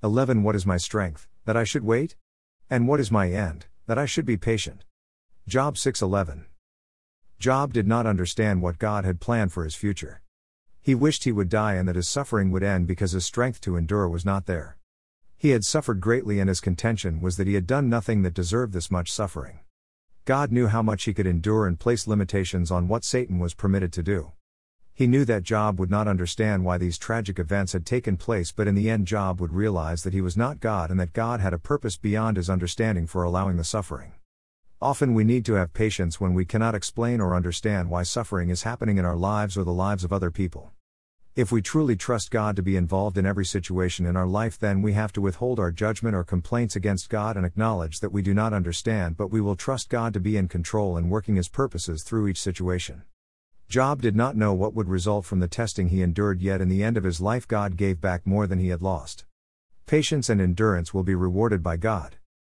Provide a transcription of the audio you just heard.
11 What is my strength, that I should wait? And what is my end, that I should be patient? Job 6:11. Job did not understand what God had planned for his future. He wished he would die and that his suffering would end because his strength to endure was not there. He had suffered greatly and his contention was that he had done nothing that deserved this much suffering. God knew how much he could endure and placed limitations on what Satan was permitted to do. He knew that Job would not understand why these tragic events had taken place, but in the end, Job would realize that he was not God and that God had a purpose beyond his understanding for allowing the suffering. Often we need to have patience when we cannot explain or understand why suffering is happening in our lives or the lives of other people. If we truly trust God to be involved in every situation in our life, then we have to withhold our judgment or complaints against God and acknowledge that we do not understand, but we will trust God to be in control and working His purposes through each situation. Job did not know what would result from the testing he endured, yet in the end of his life, God gave back more than he had lost. Patience and endurance will be rewarded by God.